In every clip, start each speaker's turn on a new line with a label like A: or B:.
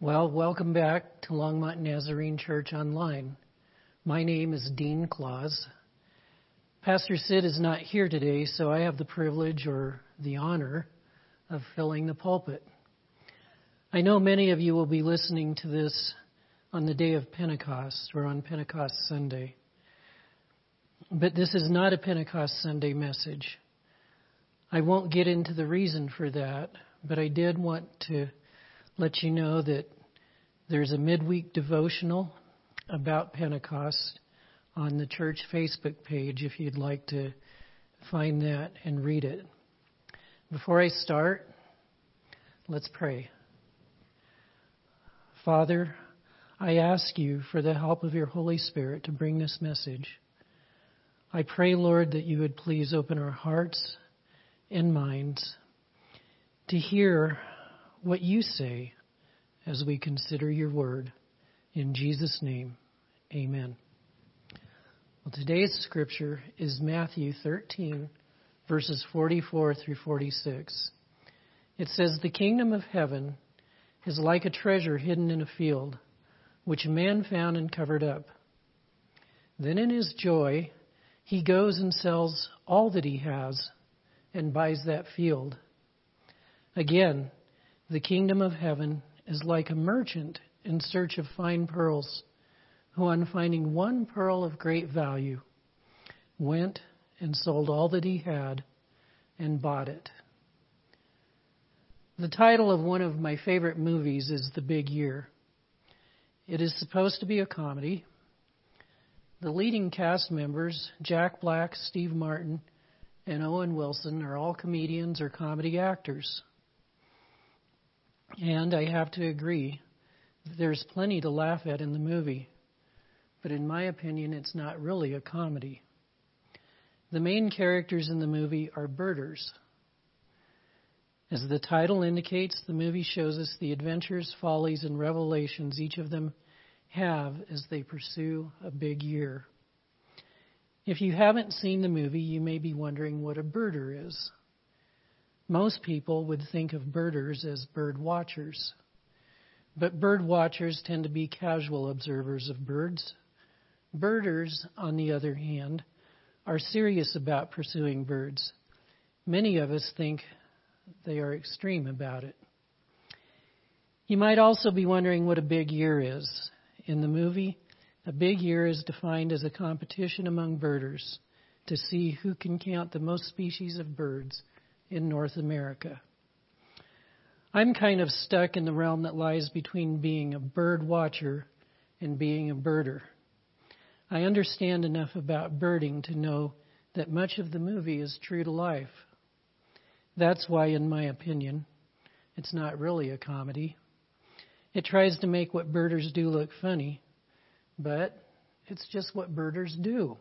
A: Well, welcome back to Longmont Nazarene Church Online. My name is Dean Claus. Pastor Sid is not here today, so I have the privilege or the honor of filling the pulpit. I know many of you will be listening to this on the day of Pentecost or on Pentecost Sunday. But this is not a Pentecost Sunday message. I won't get into the reason for that, but I did want to let you know that there's a midweek devotional about Pentecost on the church Facebook page if you'd like to find that and read it. Before I start, let's pray. Father, I ask you for the help of your Holy Spirit to bring this message. I pray, Lord, that you would please open our hearts and minds to hear what you say as we consider your word. In Jesus' name, amen. Well, today's scripture is Matthew 13, verses 44 through 46. It says, The kingdom of heaven is like a treasure hidden in a field, which a man found and covered up. Then in his joy, he goes and sells all that he has and buys that field. Again, the kingdom of heaven is like a merchant in search of fine pearls, who, on finding one pearl of great value, went and sold all that he had and bought it. The title of one of my favorite movies is The Big Year. It is supposed to be a comedy. The leading cast members, Jack Black, Steve Martin, and Owen Wilson, are all comedians or comedy actors. And I have to agree, there's plenty to laugh at in the movie. But in my opinion, it's not really a comedy. The main characters in the movie are birders. As the title indicates, the movie shows us the adventures, follies, and revelations each of them have as they pursue a big year. If you haven't seen the movie, you may be wondering what a birder is. Most people would think of birders as bird watchers, but bird watchers tend to be casual observers of birds. Birders, on the other hand, are serious about pursuing birds. Many of us think they are extreme about it. You might also be wondering what a big year is. In the movie, a big year is defined as a competition among birders to see who can count the most species of birds in North America. I'm kind of stuck in the realm that lies between being a bird watcher and being a birder. I understand enough about birding to know that much of the movie is true to life. That's why, in my opinion, it's not really a comedy. It tries to make what birders do look funny, but it's just what birders do.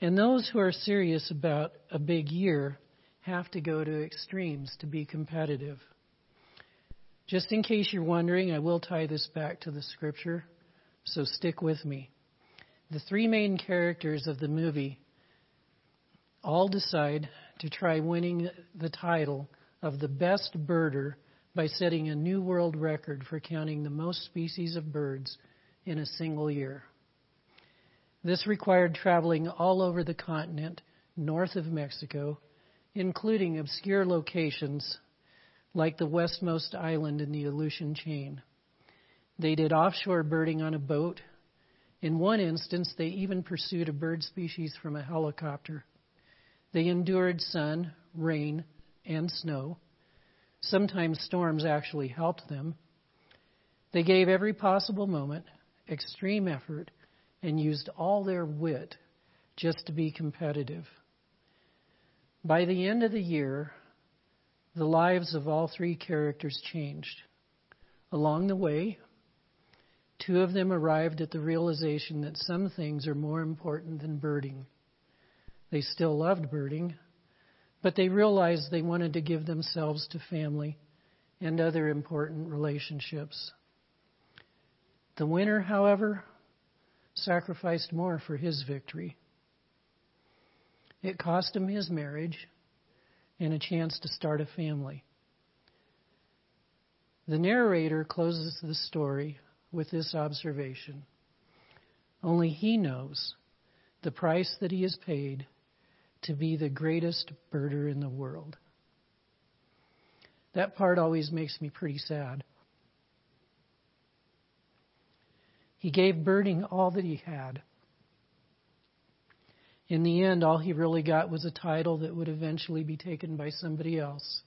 A: And those who are serious about a big year have to go to extremes to be competitive. Just in case you're wondering, I will tie this back to the scripture, so stick with me. The three main characters of the movie all decide to try winning the title of the best birder by setting a new world record for counting the most species of birds in a single year. This required traveling all over the continent north of Mexico including obscure locations like the westmost island in the Aleutian chain. They did offshore birding on a boat. In one instance, they even pursued a bird species from a helicopter. They endured sun, rain, and snow. Sometimes storms actually helped them. They gave every possible moment, extreme effort, and used all their wit just to be competitive. By the end of the year, the lives of all three characters changed. Along the way, two of them arrived at the realization that some things are more important than birding. They still loved birding, but they realized they wanted to give themselves to family and other important relationships. The winner, however, sacrificed more for his victory. It cost him his marriage and a chance to start a family. The narrator closes the story with this observation Only he knows the price that he has paid to be the greatest birder in the world. That part always makes me pretty sad. He gave birding all that he had. In the end, all he really got was a title that would eventually be taken by somebody else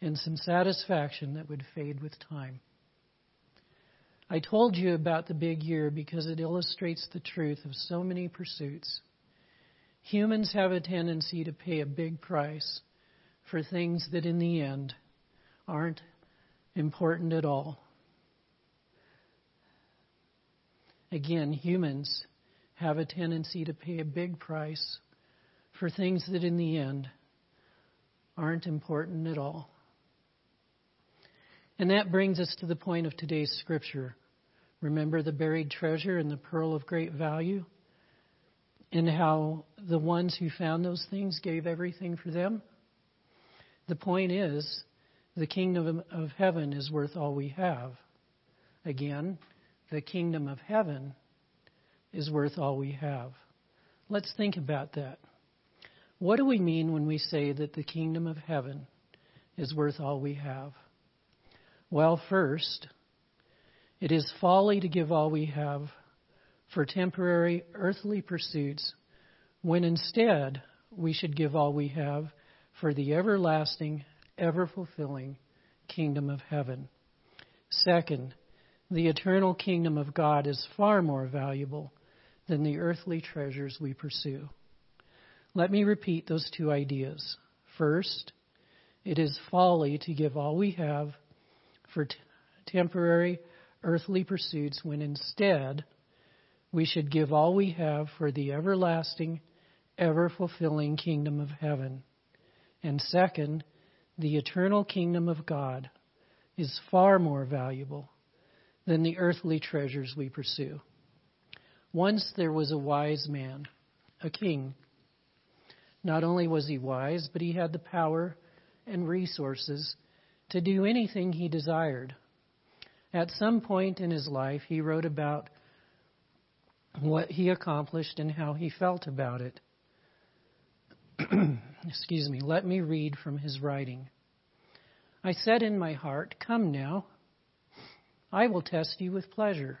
A: and some satisfaction that would fade with time. I told you about the big year because it illustrates the truth of so many pursuits. Humans have a tendency to pay a big price for things that in the end aren't important at all. Again, humans have a tendency to pay a big price for things that in the end aren't important at all. And that brings us to the point of today's scripture. Remember the buried treasure and the pearl of great value? And how the ones who found those things gave everything for them? The point is, the kingdom of heaven is worth all we have. Again, the kingdom of heaven is worth all we have. Let's think about that. What do we mean when we say that the kingdom of heaven is worth all we have? Well, first, it is folly to give all we have for temporary earthly pursuits when instead we should give all we have for the everlasting, ever fulfilling kingdom of heaven. Second, the eternal kingdom of God is far more valuable than the earthly treasures we pursue. Let me repeat those two ideas. First, it is folly to give all we have for t- temporary earthly pursuits when instead we should give all we have for the everlasting, ever fulfilling kingdom of heaven. And second, the eternal kingdom of God is far more valuable than the earthly treasures we pursue. Once there was a wise man, a king. Not only was he wise, but he had the power and resources to do anything he desired. At some point in his life, he wrote about what he accomplished and how he felt about it. Excuse me, let me read from his writing. I said in my heart, Come now I will test you with pleasure.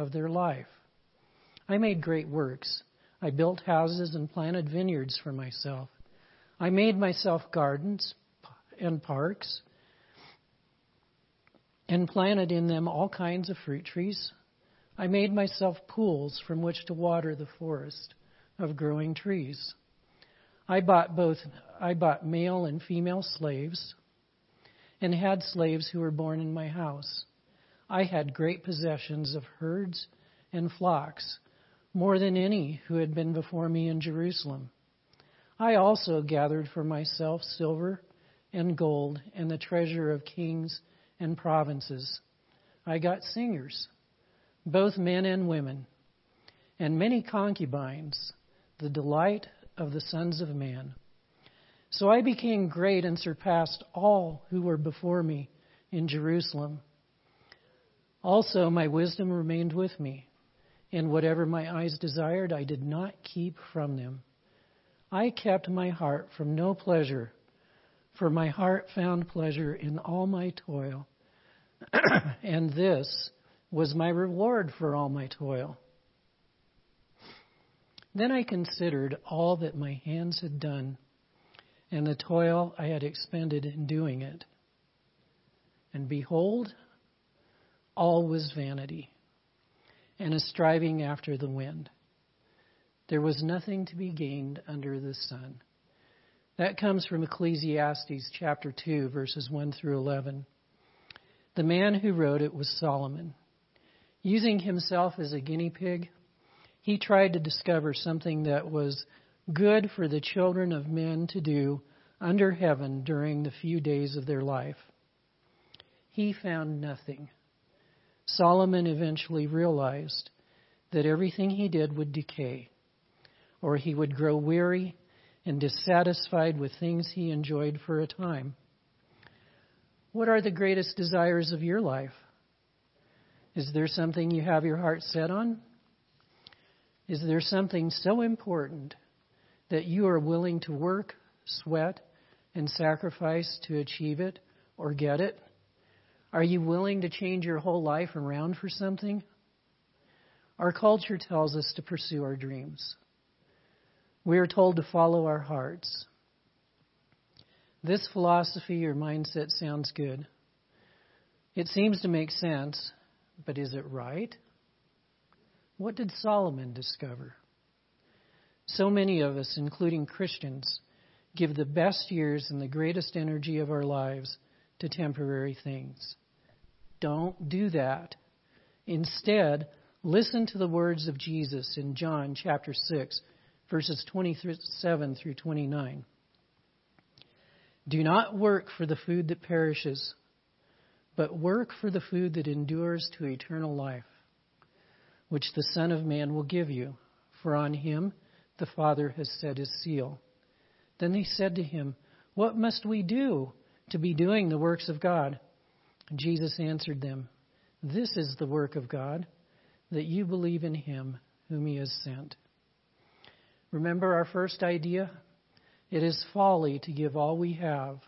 A: of their life. I made great works. I built houses and planted vineyards for myself. I made myself gardens and parks and planted in them all kinds of fruit trees. I made myself pools from which to water the forest of growing trees. I bought both I bought male and female slaves and had slaves who were born in my house. I had great possessions of herds and flocks, more than any who had been before me in Jerusalem. I also gathered for myself silver and gold and the treasure of kings and provinces. I got singers, both men and women, and many concubines, the delight of the sons of man. So I became great and surpassed all who were before me in Jerusalem. Also, my wisdom remained with me, and whatever my eyes desired, I did not keep from them. I kept my heart from no pleasure, for my heart found pleasure in all my toil, and this was my reward for all my toil. Then I considered all that my hands had done, and the toil I had expended in doing it. And behold, all was vanity and a striving after the wind. There was nothing to be gained under the sun. That comes from Ecclesiastes chapter 2, verses 1 through 11. The man who wrote it was Solomon. Using himself as a guinea pig, he tried to discover something that was good for the children of men to do under heaven during the few days of their life. He found nothing. Solomon eventually realized that everything he did would decay, or he would grow weary and dissatisfied with things he enjoyed for a time. What are the greatest desires of your life? Is there something you have your heart set on? Is there something so important that you are willing to work, sweat, and sacrifice to achieve it or get it? Are you willing to change your whole life around for something? Our culture tells us to pursue our dreams. We are told to follow our hearts. This philosophy or mindset sounds good. It seems to make sense, but is it right? What did Solomon discover? So many of us, including Christians, give the best years and the greatest energy of our lives to temporary things. Don't do that. Instead, listen to the words of Jesus in John chapter 6, verses 27 through 29. Do not work for the food that perishes, but work for the food that endures to eternal life, which the Son of Man will give you, for on him the Father has set his seal. Then they said to him, What must we do to be doing the works of God? Jesus answered them, This is the work of God, that you believe in him whom he has sent. Remember our first idea? It is folly to give all we have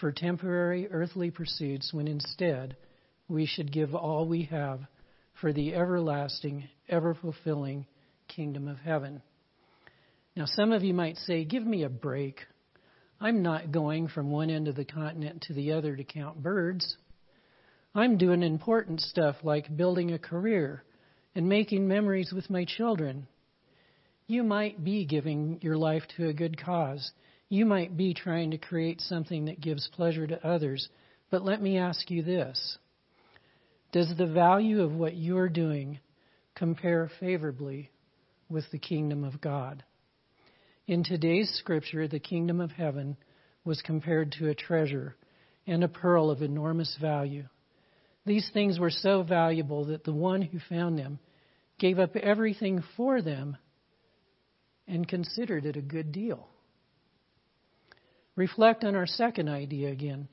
A: for temporary earthly pursuits when instead we should give all we have for the everlasting, ever fulfilling kingdom of heaven. Now, some of you might say, Give me a break. I'm not going from one end of the continent to the other to count birds. I'm doing important stuff like building a career and making memories with my children you might be giving your life to a good cause. You might be trying to create something that gives pleasure to others. But let me ask you this Does the value of what you are doing compare favorably with the kingdom of God? In today's scripture, the kingdom of heaven was compared to a treasure and a pearl of enormous value. These things were so valuable that the one who found them gave up everything for them and considered it a good deal. Reflect on our second idea again.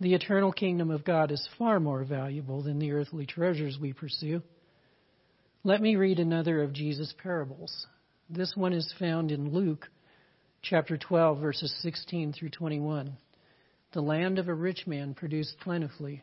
A: The eternal kingdom of God is far more valuable than the earthly treasures we pursue. Let me read another of Jesus' parables. This one is found in Luke chapter 12, verses 16 through 21. The land of a rich man produced plentifully.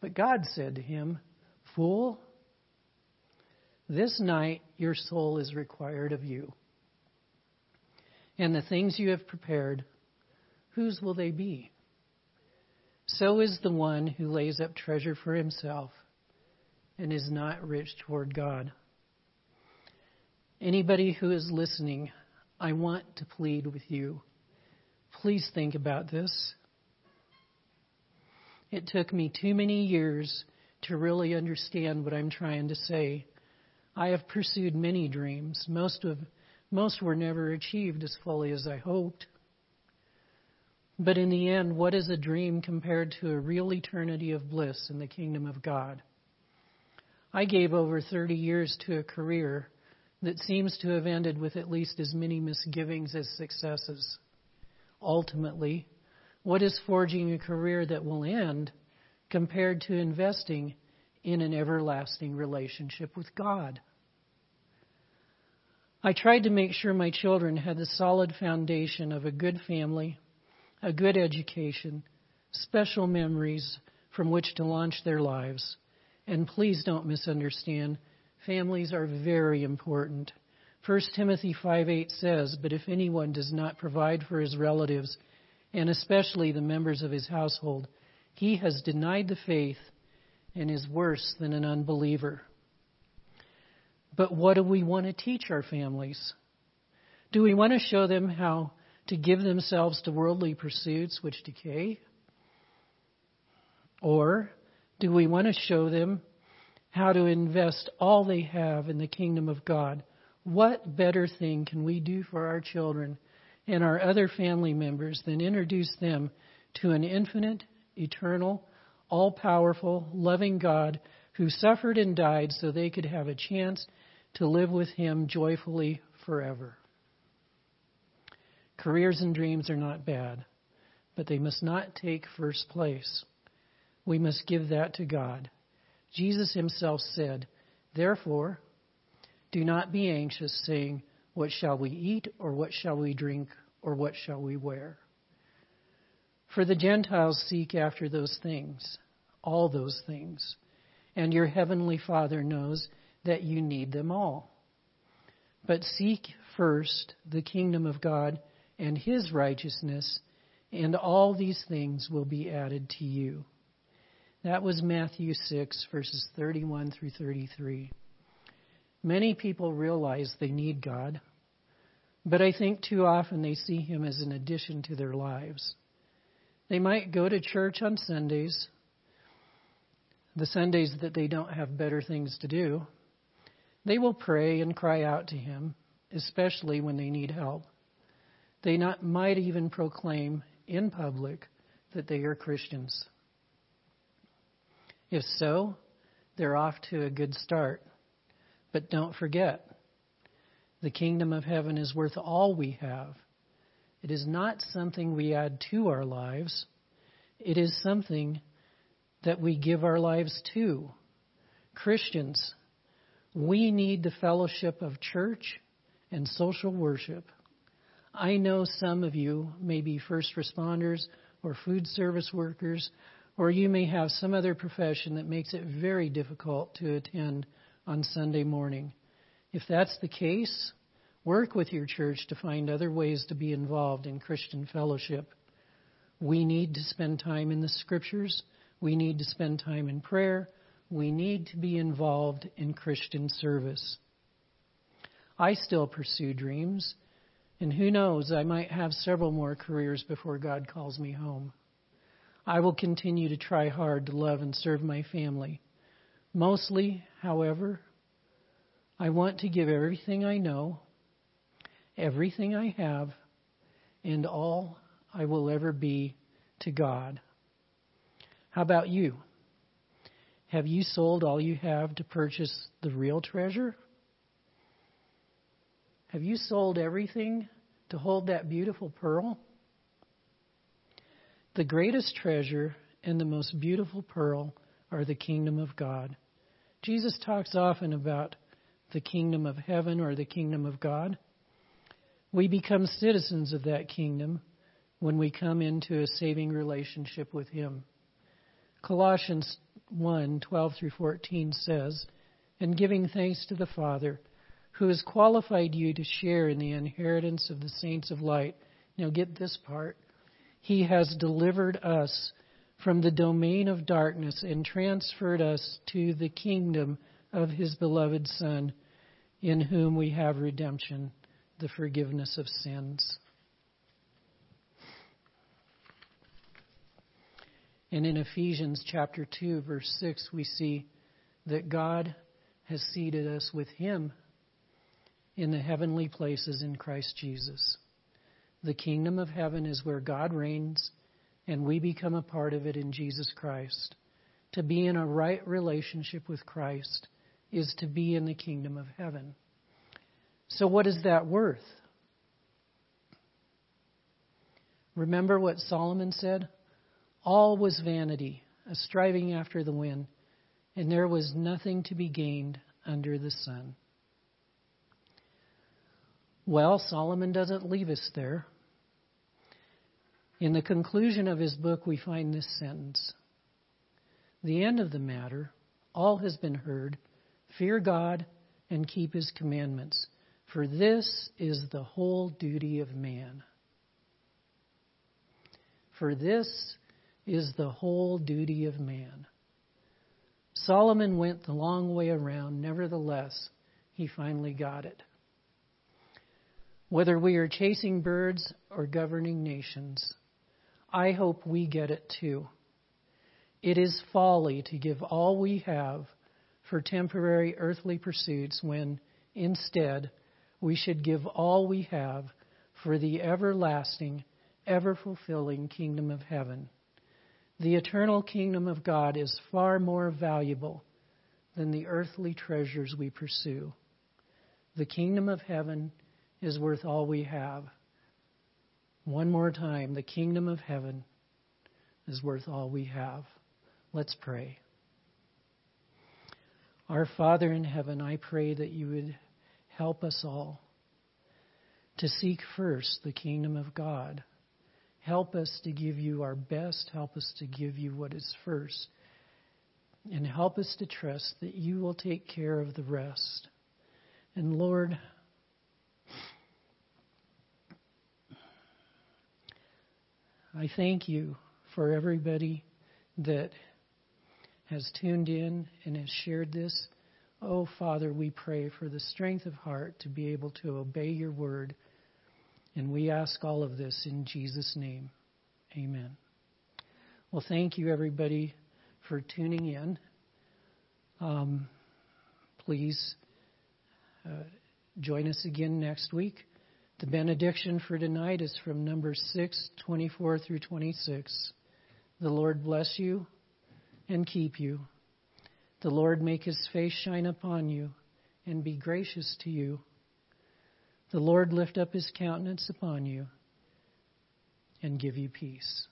A: But God said to him, Fool, this night your soul is required of you. And the things you have prepared, whose will they be? So is the one who lays up treasure for himself and is not rich toward God. Anybody who is listening, I want to plead with you. Please think about this. It took me too many years to really understand what I'm trying to say. I have pursued many dreams. Most of most were never achieved as fully as I hoped. But in the end, what is a dream compared to a real eternity of bliss in the kingdom of God? I gave over 30 years to a career that seems to have ended with at least as many misgivings as successes. Ultimately, what is forging a career that will end compared to investing in an everlasting relationship with God. I tried to make sure my children had the solid foundation of a good family, a good education, special memories from which to launch their lives. And please don't misunderstand, families are very important. 1 Timothy 5:8 says, "But if anyone does not provide for his relatives, and especially the members of his household, he has denied the faith and is worse than an unbeliever." But what do we want to teach our families? Do we want to show them how to give themselves to worldly pursuits which decay? Or do we want to show them how to invest all they have in the kingdom of God? What better thing can we do for our children and our other family members then introduce them to an infinite, eternal, all powerful, loving God who suffered and died so they could have a chance to live with Him joyfully forever? Careers and dreams are not bad, but they must not take first place. We must give that to God. Jesus himself said, Therefore, do not be anxious, saying, What shall we eat, or what shall we drink, or what shall we wear? For the Gentiles seek after those things, all those things, and your heavenly Father knows that you need them all. But seek first the kingdom of God and his righteousness, and all these things will be added to you. That was Matthew 6, verses 31 through 33. Many people realize they need God, but I think too often they see Him as an addition to their lives. They might go to church on Sundays, the Sundays that they don't have better things to do. They will pray and cry out to Him, especially when they need help. They not, might even proclaim in public that they are Christians. If so, they're off to a good start. But don't forget, the kingdom of heaven is worth all we have. It is not something we add to our lives, it is something that we give our lives to. Christians, we need the fellowship of church and social worship. I know some of you may be first responders or food service workers, or you may have some other profession that makes it very difficult to attend on Sunday morning. If that's the case, work with your church to find other ways to be involved in Christian fellowship. We need to spend time in the scriptures. We need to spend time in prayer. We need to be involved in Christian service. I still pursue dreams. And who knows, I might have several more careers before God calls me home. I will continue to try hard to love and serve my family. Mostly, however, I want to give everything I know, everything I have, and all I will ever be to God. How about you? Have you sold all you have to purchase the real treasure? Have you sold everything to hold that beautiful pearl? The greatest treasure and the most beautiful pearl are the kingdom of God. Jesus talks often about the kingdom of heaven or the kingdom of God. We become citizens of that kingdom when we come into a saving relationship with Him. Colossians 1 12 through 14 says, And giving thanks to the Father, who has qualified you to share in the inheritance of the saints of light. Now get this part. He has delivered us from the domain of darkness and transferred us to the kingdom of his beloved Son, in whom we have redemption, the forgiveness of sins. And in Ephesians chapter 2, verse 6, we see that God has seated us with him in the heavenly places in Christ Jesus. The kingdom of heaven is where God reigns, and we become a part of it in Jesus Christ. To be in a right relationship with Christ is to be in the kingdom of heaven. So, what is that worth? Remember what Solomon said? All was vanity, a striving after the wind, and there was nothing to be gained under the sun. Well, Solomon doesn't leave us there. In the conclusion of his book, we find this sentence The end of the matter, all has been heard. Fear God and keep his commandments, for this is the whole duty of man. For this is the whole duty of man. Solomon went the long way around, nevertheless, he finally got it. Whether we are chasing birds or governing nations, I hope we get it too. It is folly to give all we have for temporary earthly pursuits when, instead, we should give all we have for the everlasting, ever fulfilling kingdom of heaven. The eternal kingdom of God is far more valuable than the earthly treasures we pursue. The kingdom of heaven is worth all we have. One more time, the kingdom of heaven is worth all we have. Let's pray. Our Father in heaven, I pray that you would help us all to seek first the kingdom of God. Help us to give you our best. Help us to give you what is first. And help us to trust that you will take care of the rest. And Lord, I thank you for everybody that has tuned in and has shared this. Oh, Father, we pray for the strength of heart to be able to obey your word. And we ask all of this in Jesus' name. Amen. Well, thank you, everybody, for tuning in. Um, please uh, join us again next week. The benediction for tonight is from Numbers 6, 24 through 26. The Lord bless you and keep you. The Lord make his face shine upon you and be gracious to you. The Lord lift up his countenance upon you and give you peace.